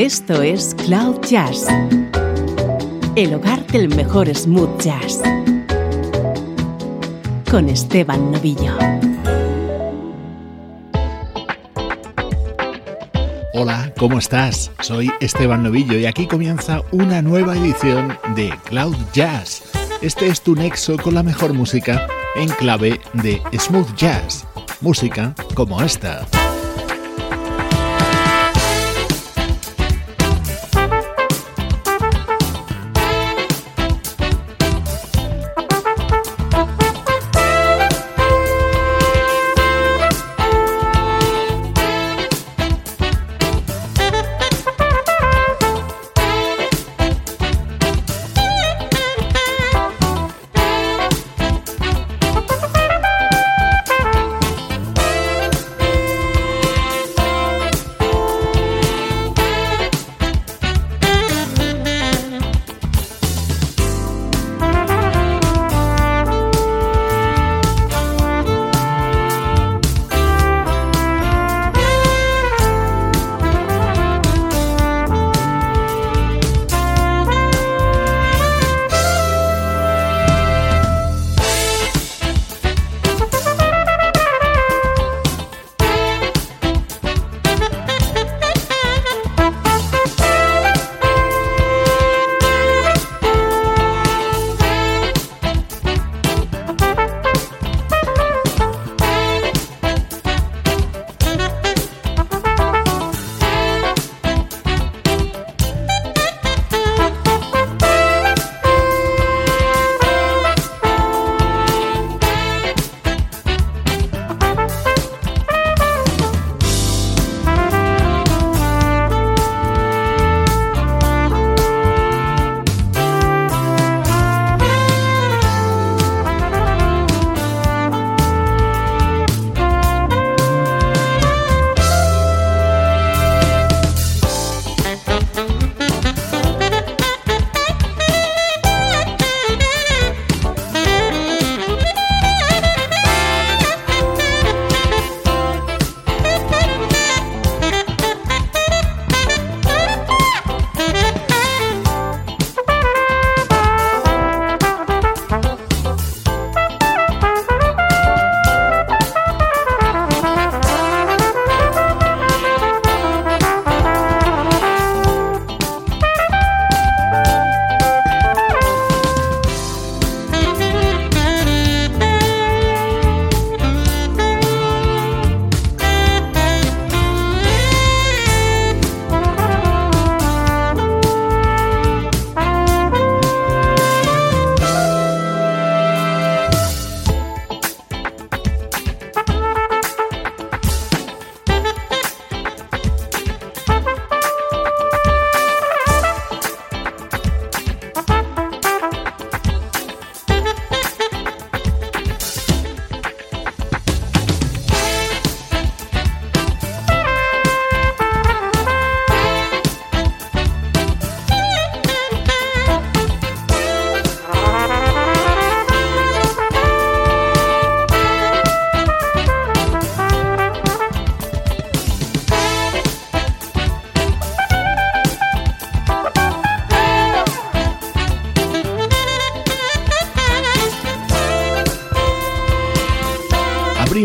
Esto es Cloud Jazz, el hogar del mejor smooth jazz, con Esteban Novillo. Hola, ¿cómo estás? Soy Esteban Novillo y aquí comienza una nueva edición de Cloud Jazz. Este es tu nexo con la mejor música en clave de smooth jazz, música como esta.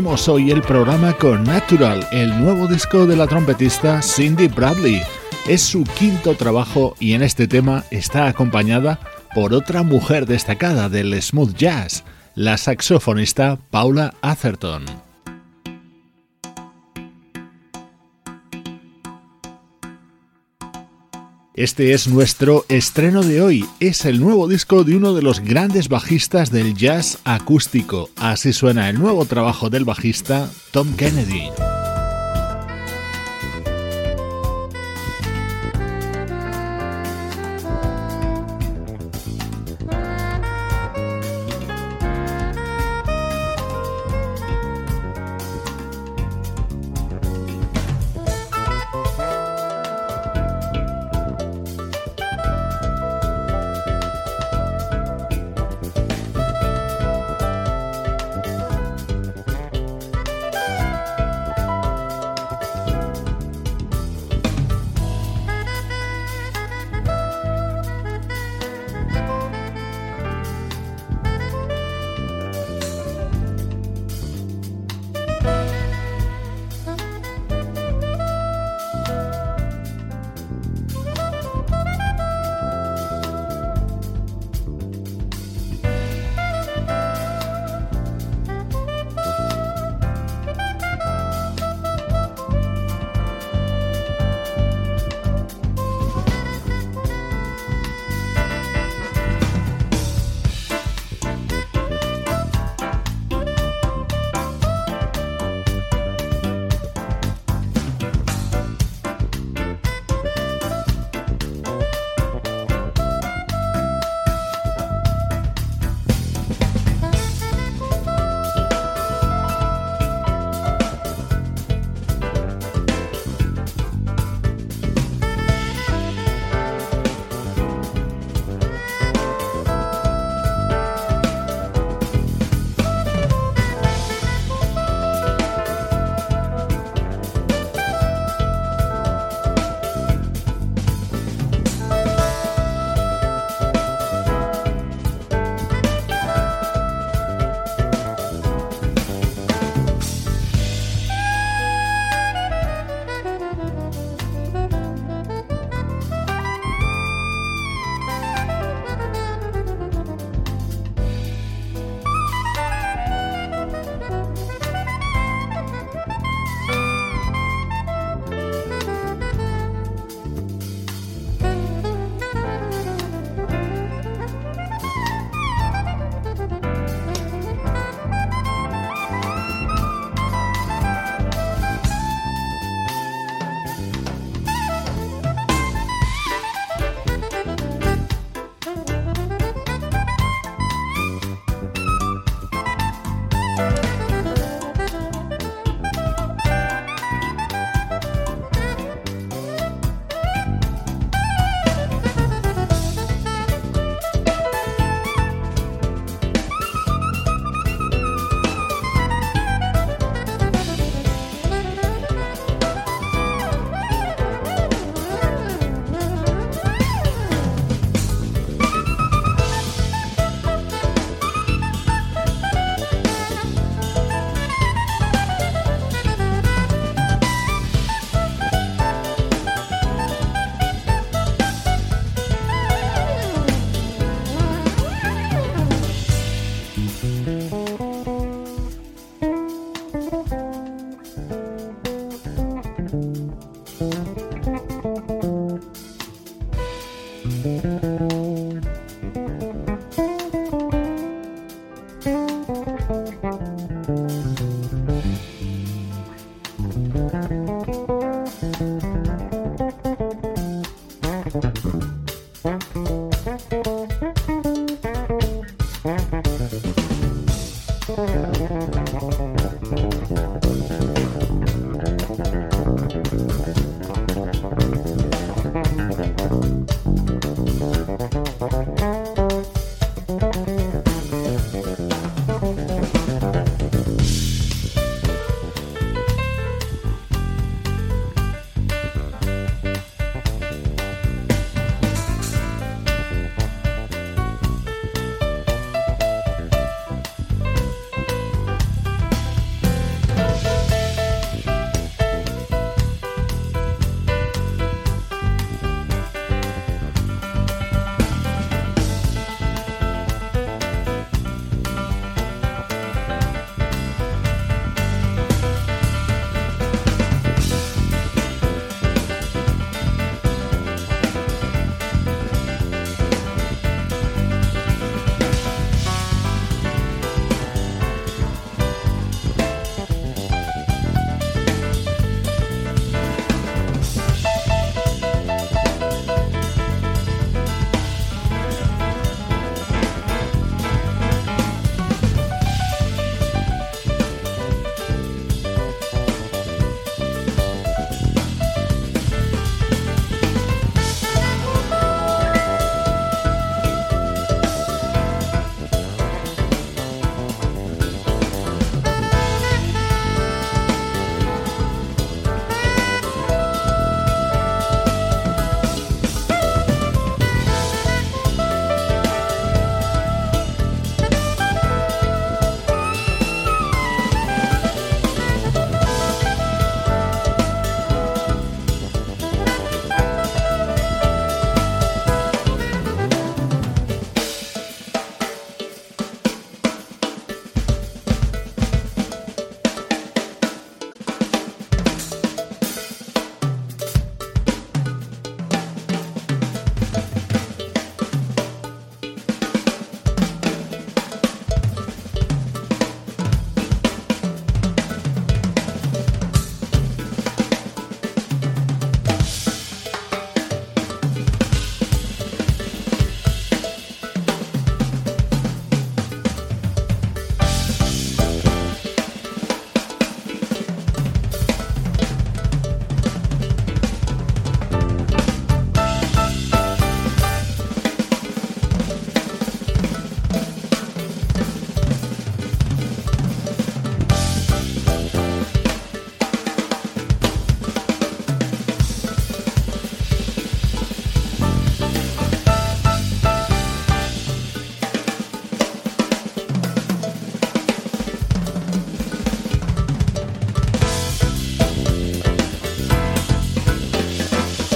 Hoy el programa con Natural, el nuevo disco de la trompetista Cindy Bradley. Es su quinto trabajo y en este tema está acompañada por otra mujer destacada del smooth jazz, la saxofonista Paula Atherton. Este es nuestro estreno de hoy. Es el nuevo disco de uno de los grandes bajistas del jazz acústico. Así suena el nuevo trabajo del bajista Tom Kennedy.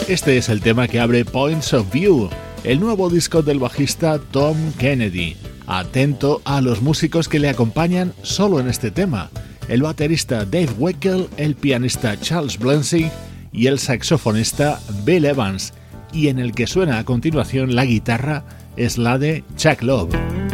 Este es el tema que abre Points of View, el nuevo disco del bajista Tom Kennedy. Atento a los músicos que le acompañan solo en este tema, el baterista Dave Weckel, el pianista Charles Blancy y el saxofonista Bill Evans, y en el que suena a continuación la guitarra es la de Chuck Love.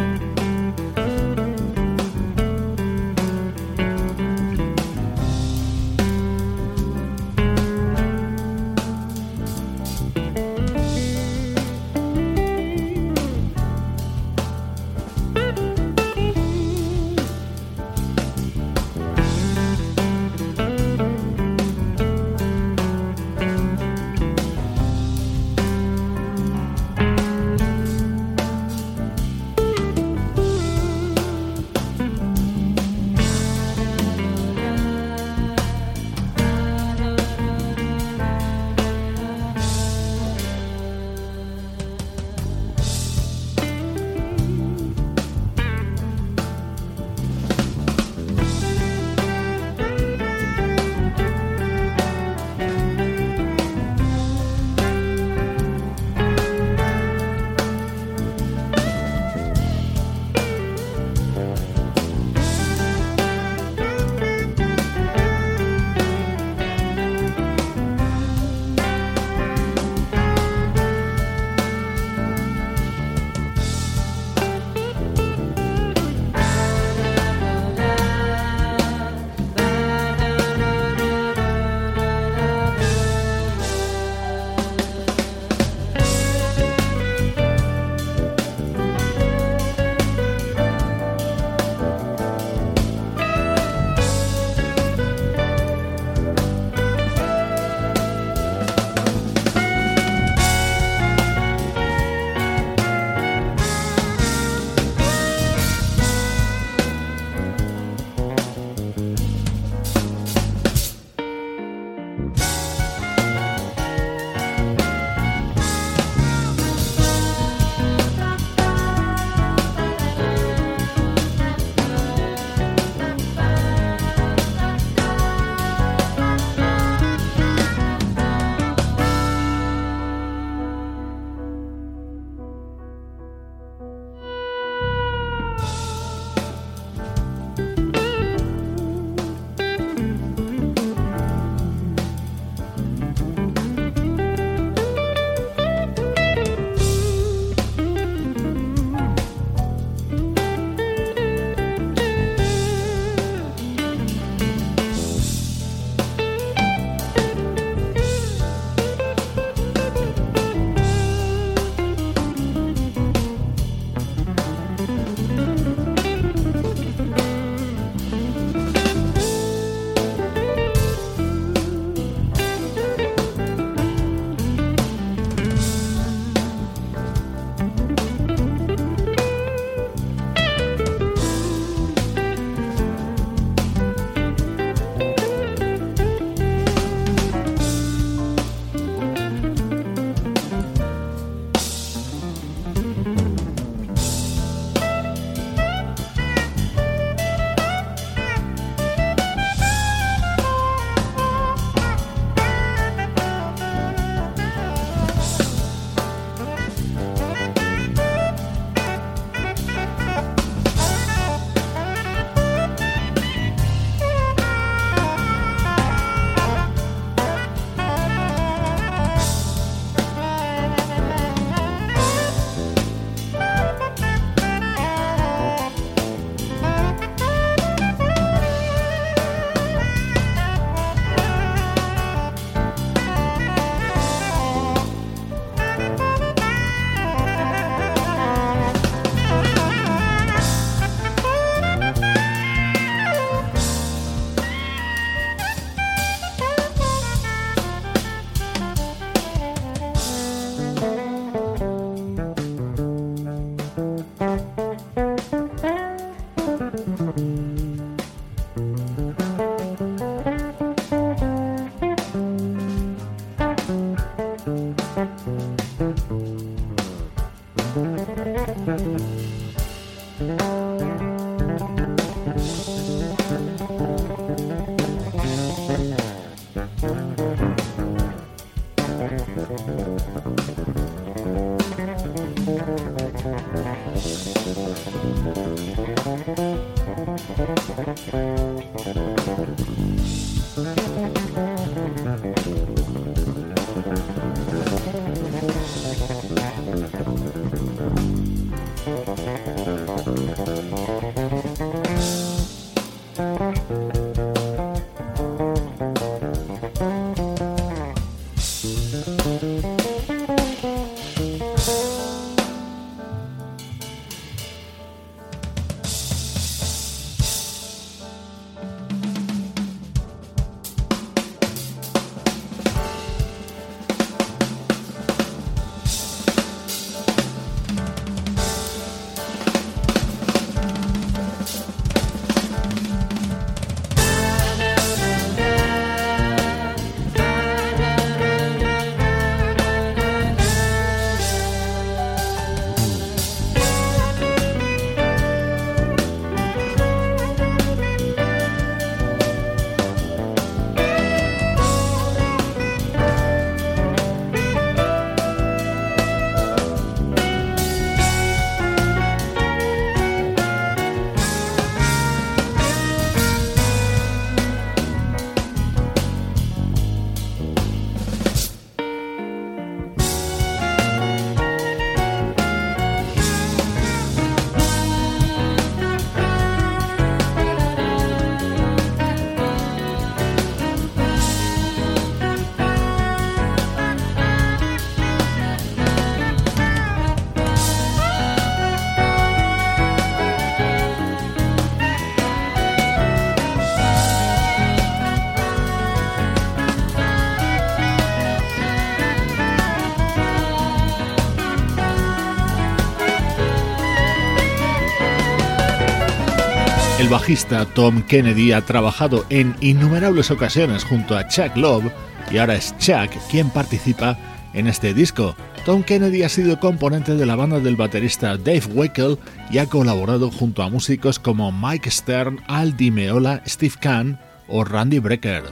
Bajista Tom Kennedy ha trabajado en innumerables ocasiones junto a Chuck Love y ahora es Chuck quien participa en este disco. Tom Kennedy ha sido componente de la banda del baterista Dave Weckel y ha colaborado junto a músicos como Mike Stern, Al Di Meola, Steve Kahn o Randy Brecker.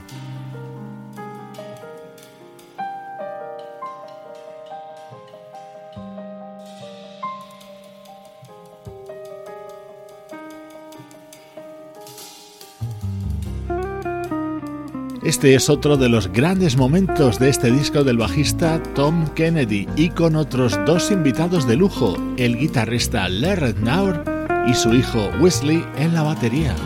Este es otro de los grandes momentos de este disco del bajista Tom Kennedy y con otros dos invitados de lujo, el guitarrista Larry Naur y su hijo Wesley en la batería.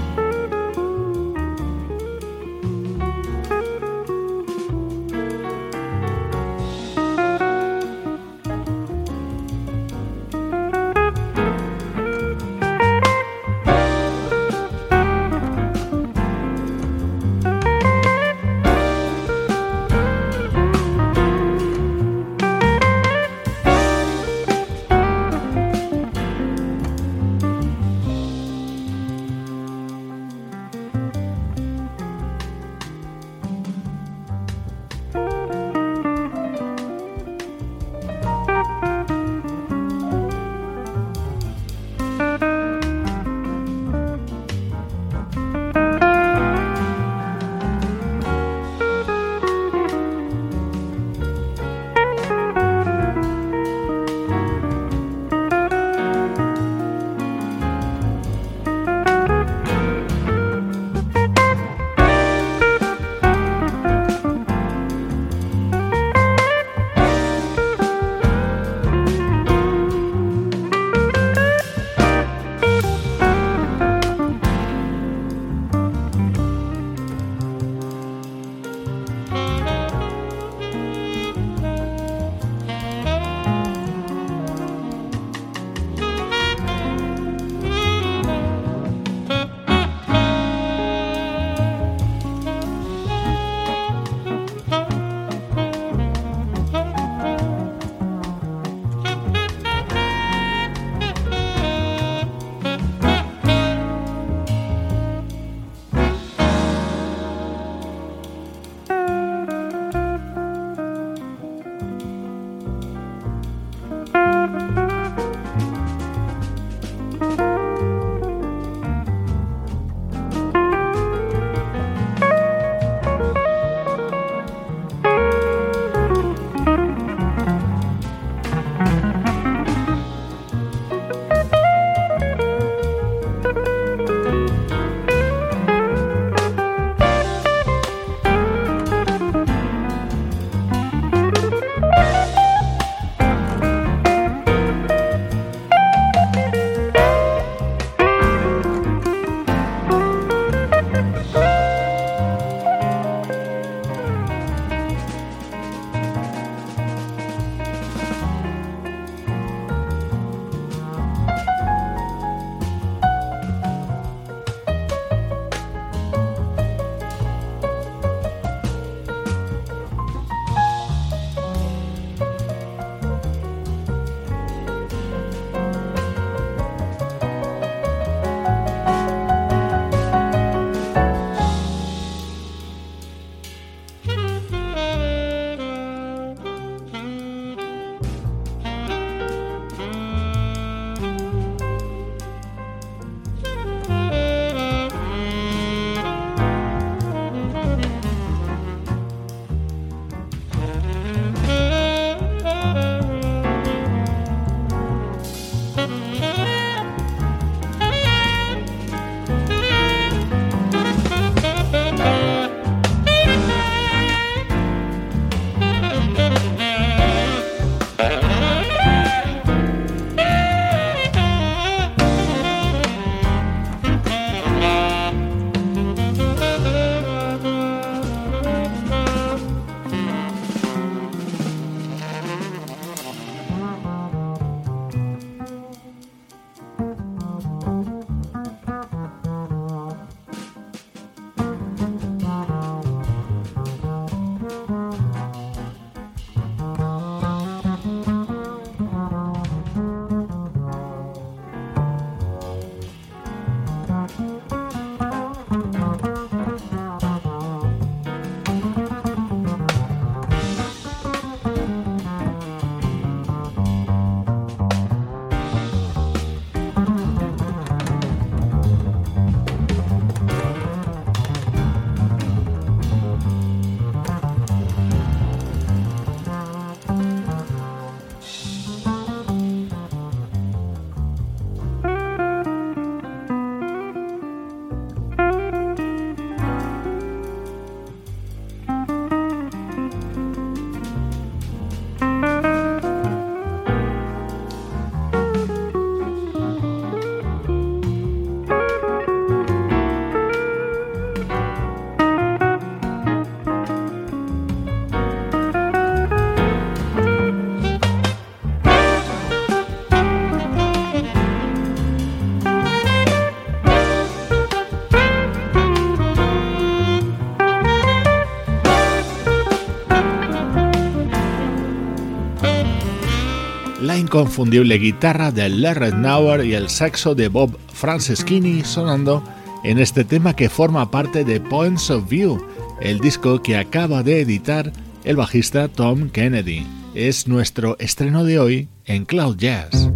La inconfundible guitarra de Larry Nauer y el saxo de Bob Franceschini sonando en este tema que forma parte de Points of View, el disco que acaba de editar el bajista Tom Kennedy. Es nuestro estreno de hoy en Cloud Jazz.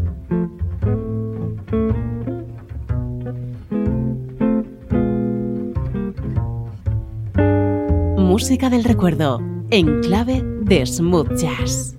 Música del recuerdo en clave de smooth jazz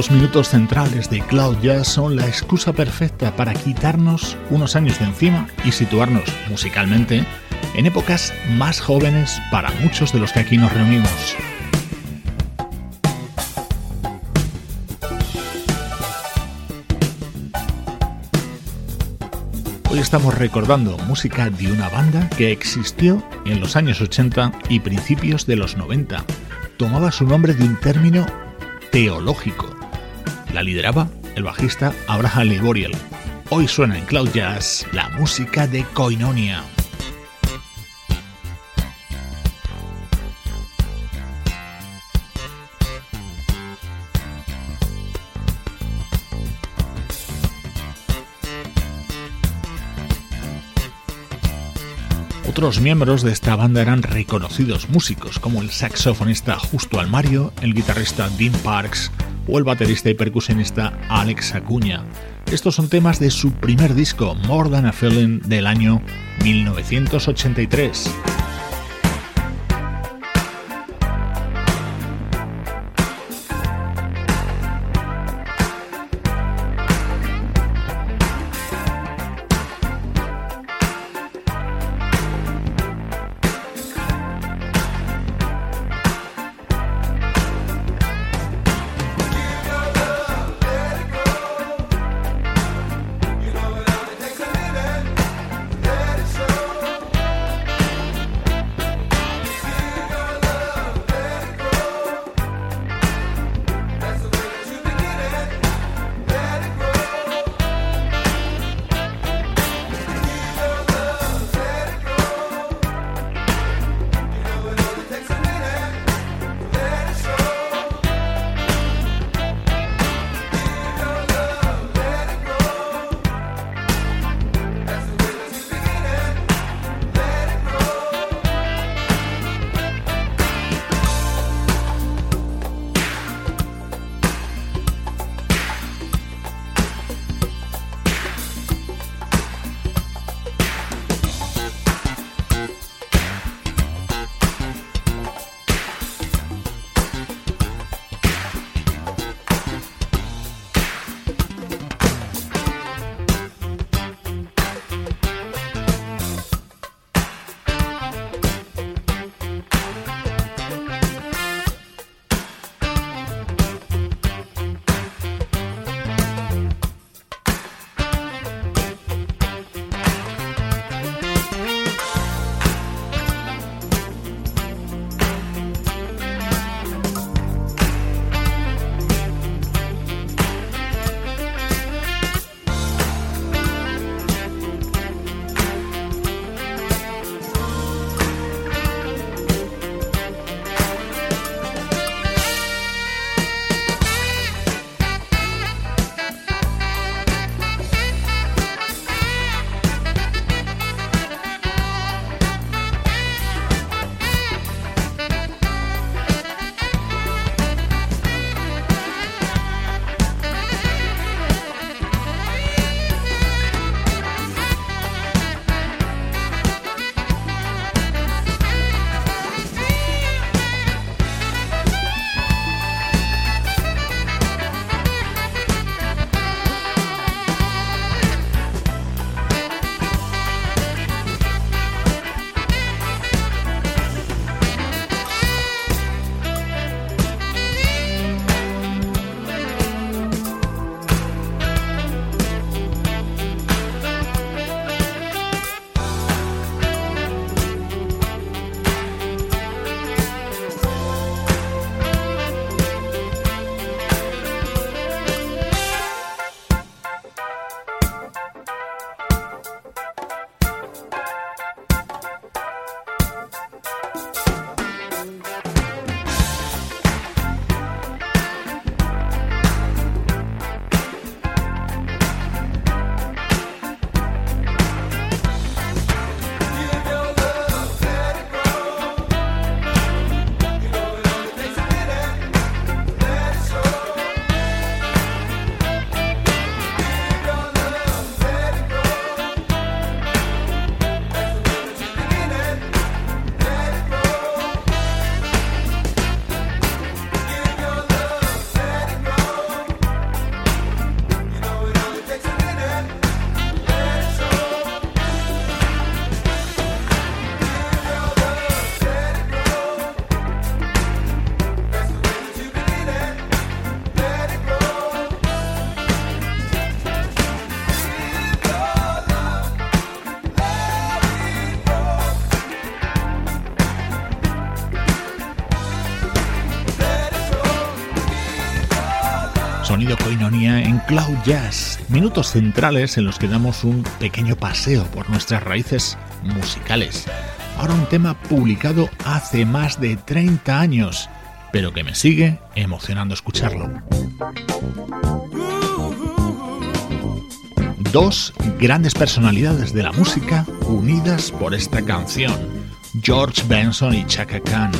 Estos minutos centrales de Cloud Jazz son la excusa perfecta para quitarnos unos años de encima y situarnos musicalmente en épocas más jóvenes para muchos de los que aquí nos reunimos. Hoy estamos recordando música de una banda que existió en los años 80 y principios de los 90. Tomaba su nombre de un término teológico. La lideraba el bajista Abraham Liboriel. Hoy suena en Cloud Jazz la música de Koinonia. Otros miembros de esta banda eran reconocidos músicos, como el saxofonista Justo Almario, el guitarrista Dean Parks o el baterista y percusionista Alex Acuña. Estos son temas de su primer disco, More Than a Feeling, del año 1983. Cloud Jazz, minutos centrales en los que damos un pequeño paseo por nuestras raíces musicales. Ahora un tema publicado hace más de 30 años, pero que me sigue emocionando escucharlo. Dos grandes personalidades de la música unidas por esta canción, George Benson y Chaka Khan.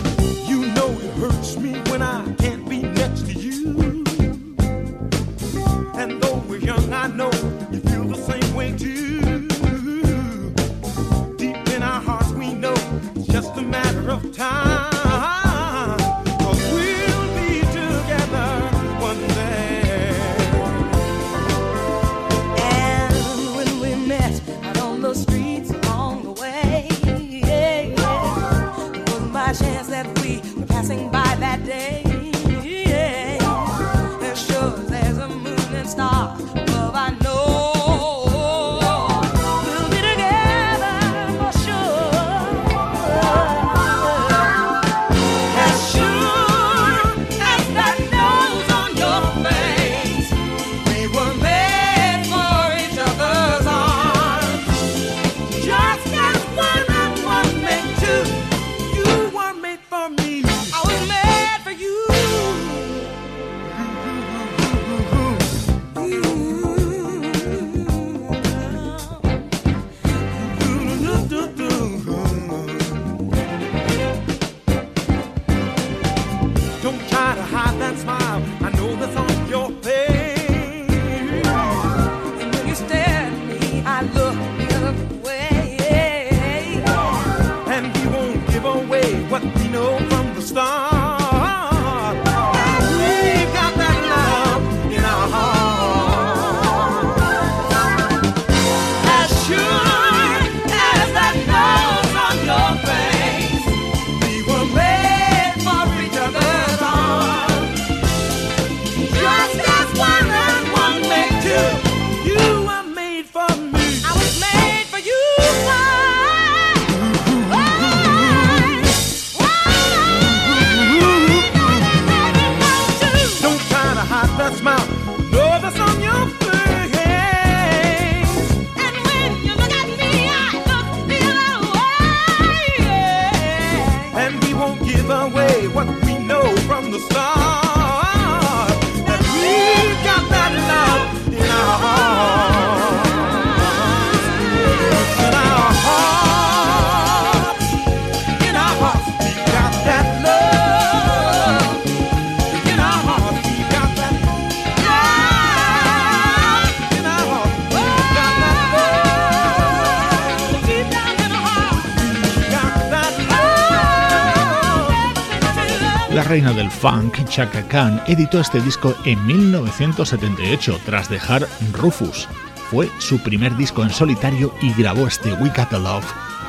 Reina del funk, Chaka Khan, editó este disco en 1978 tras dejar Rufus. Fue su primer disco en solitario y grabó este We Got the Love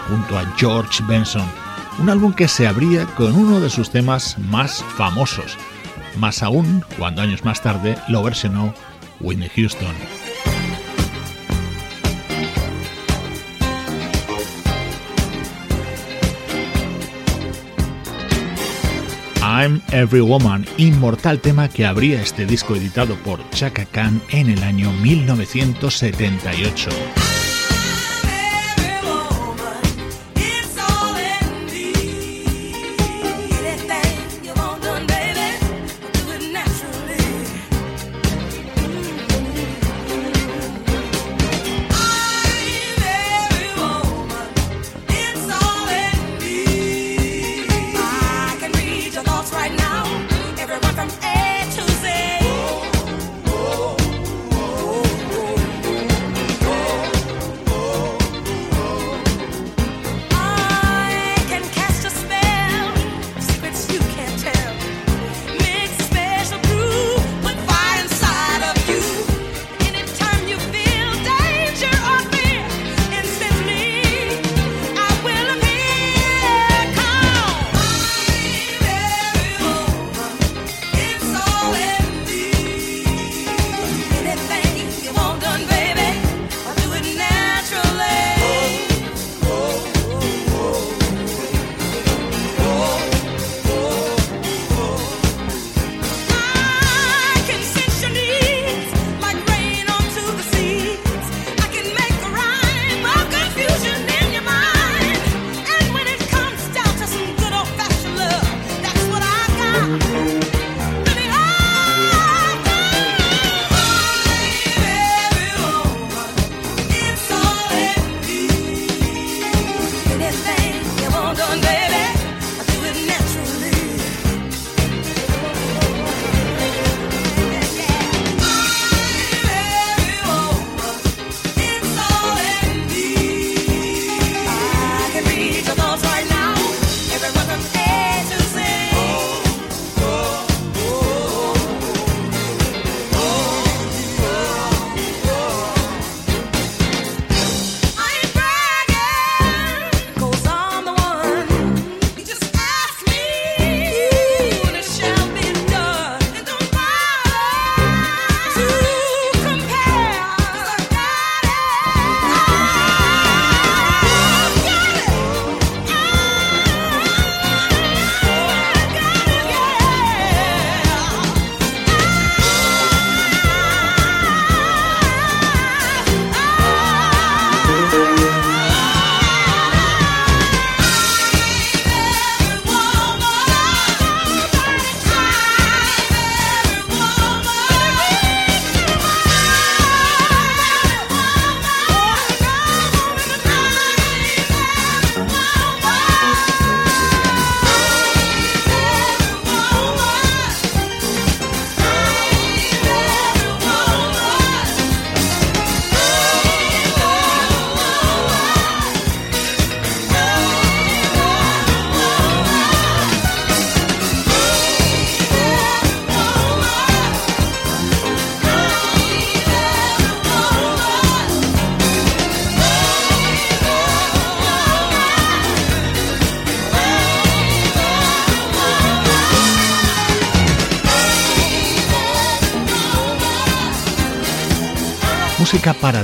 junto a George Benson, un álbum que se abría con uno de sus temas más famosos, más aún cuando años más tarde lo versionó Whitney Houston. I'm Every Woman, inmortal tema que abría este disco editado por Chaka Khan en el año 1978.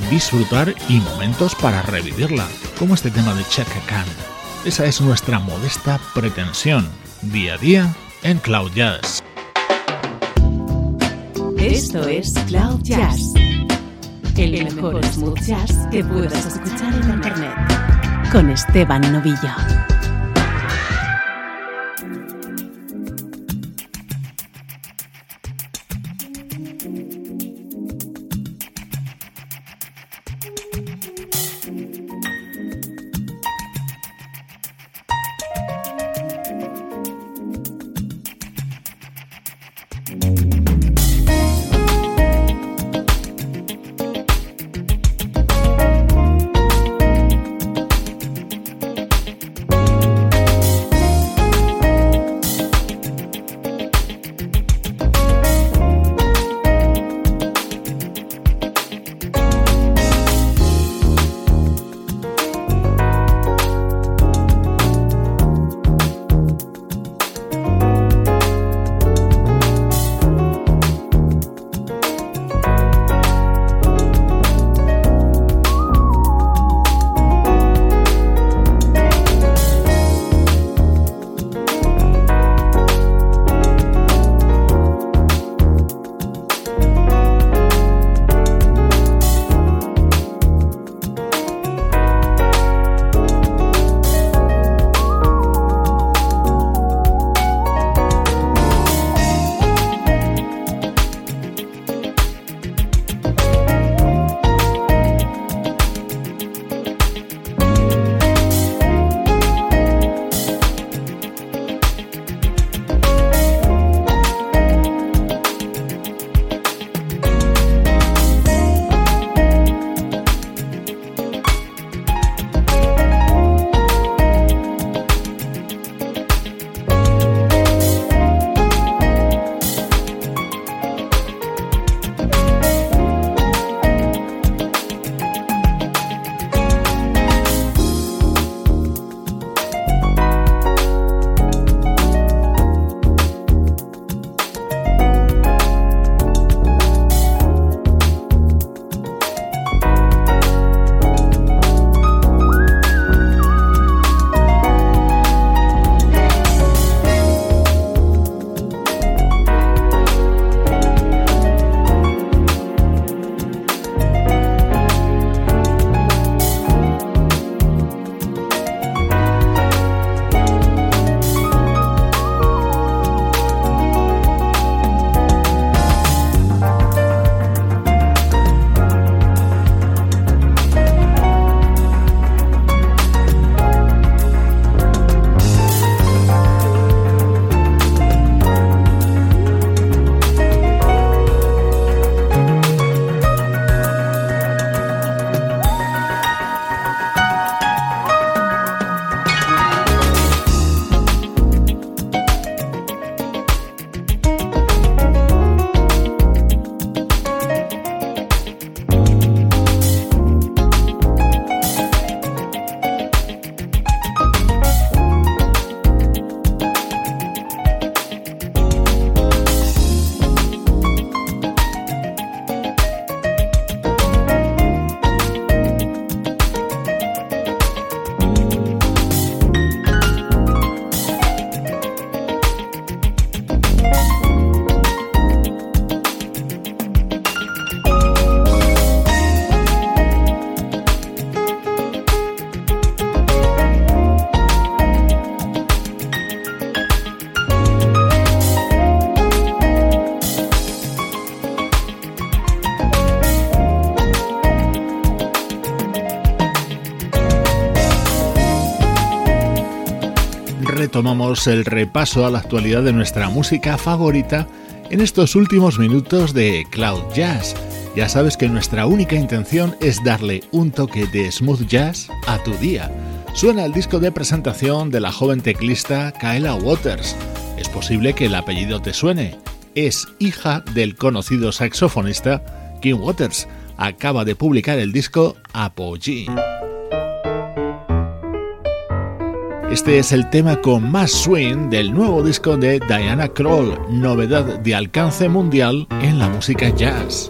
Disfrutar y momentos para revivirla, como este tema de Chaka Khan. Esa es nuestra modesta pretensión, día a día en Cloud Jazz. Esto es Cloud Jazz, el mejor smooth jazz que puedas escuchar en Internet, con Esteban Novillo. Tomamos el repaso a la actualidad de nuestra música favorita en estos últimos minutos de Cloud Jazz. Ya sabes que nuestra única intención es darle un toque de smooth jazz a tu día. Suena el disco de presentación de la joven teclista Kaela Waters. Es posible que el apellido te suene. Es hija del conocido saxofonista Kim Waters. Acaba de publicar el disco Apogee. Este es el tema con más swing del nuevo disco de Diana Kroll, novedad de alcance mundial en la música jazz.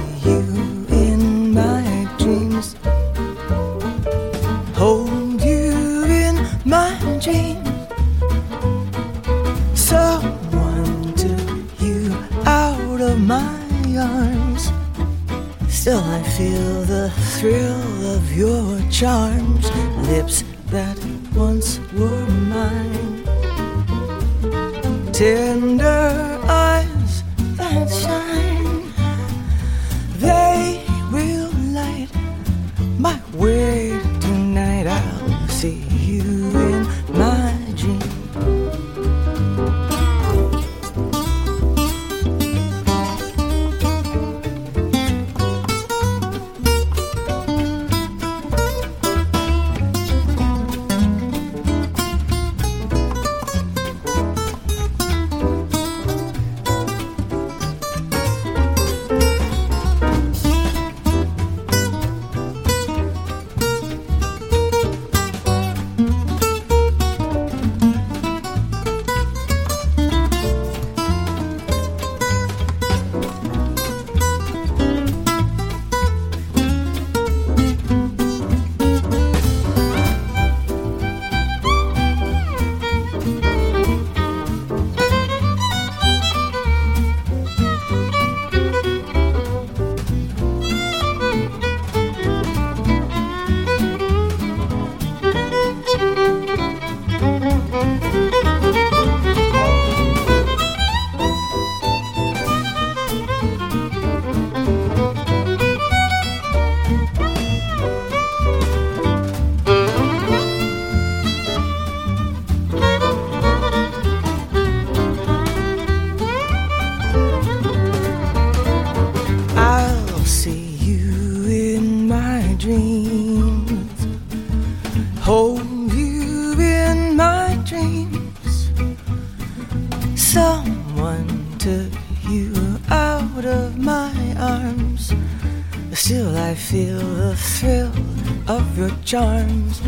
Charms.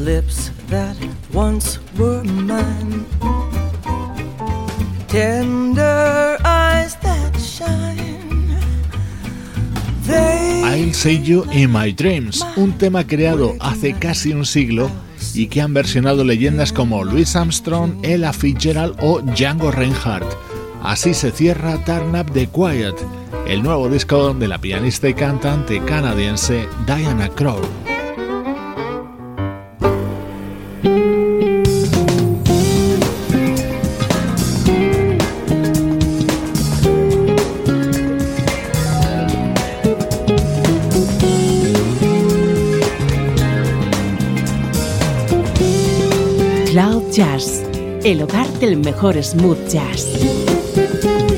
Lips that once were mine. Tender eyes that shine. I'll See You in My Dreams, un tema creado hace casi un siglo y que han versionado leyendas como Louis Armstrong, Ella Fitzgerald o Django Reinhardt. Así se cierra Turn Up the Quiet, el nuevo disco de la pianista y cantante canadiense Diana Krall. El hogar del mejor smooth jazz.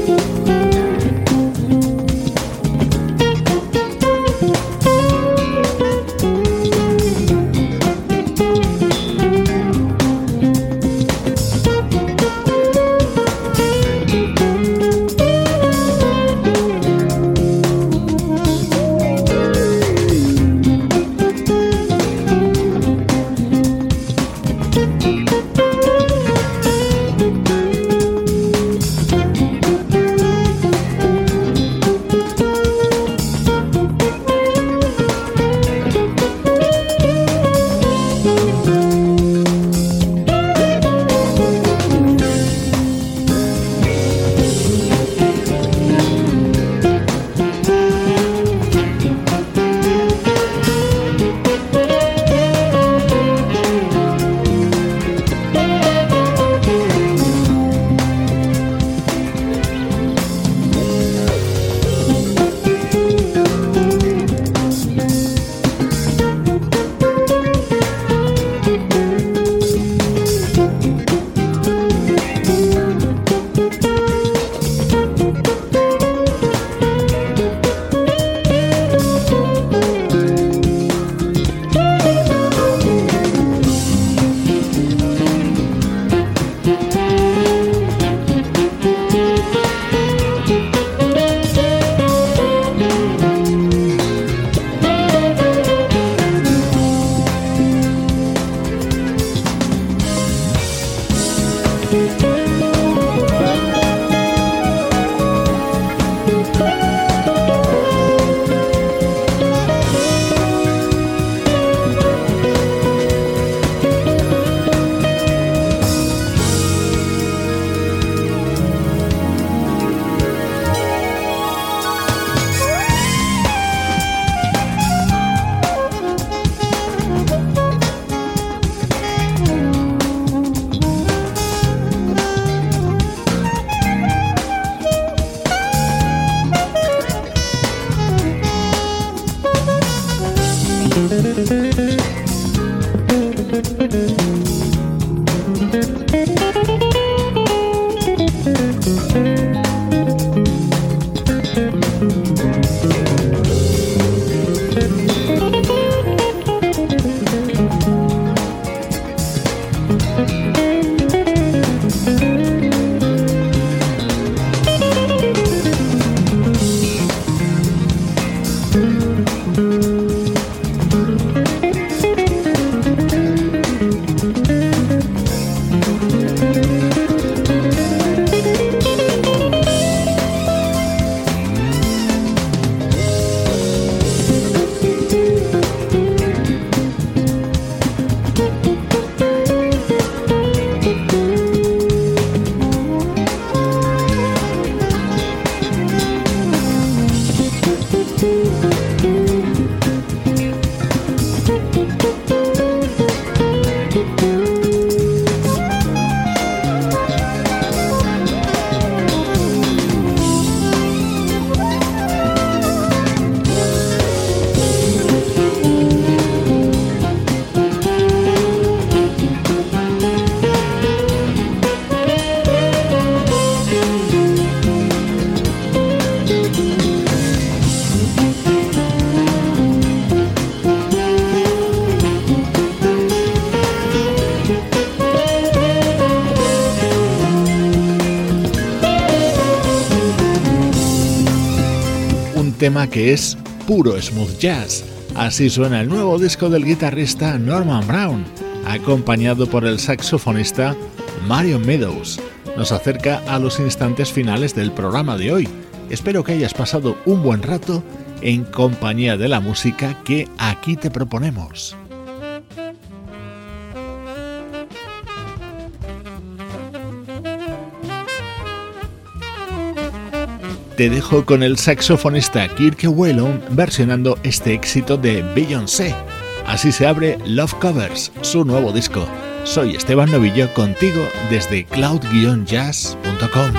Tema que es puro smooth jazz. Así suena el nuevo disco del guitarrista Norman Brown, acompañado por el saxofonista Marion Meadows. Nos acerca a los instantes finales del programa de hoy. Espero que hayas pasado un buen rato en compañía de la música que aquí te proponemos. Te dejo con el saxofonista Kirk Whelan versionando este éxito de Beyoncé. Así se abre Love Covers, su nuevo disco. Soy Esteban Novillo contigo desde cloud-jazz.com.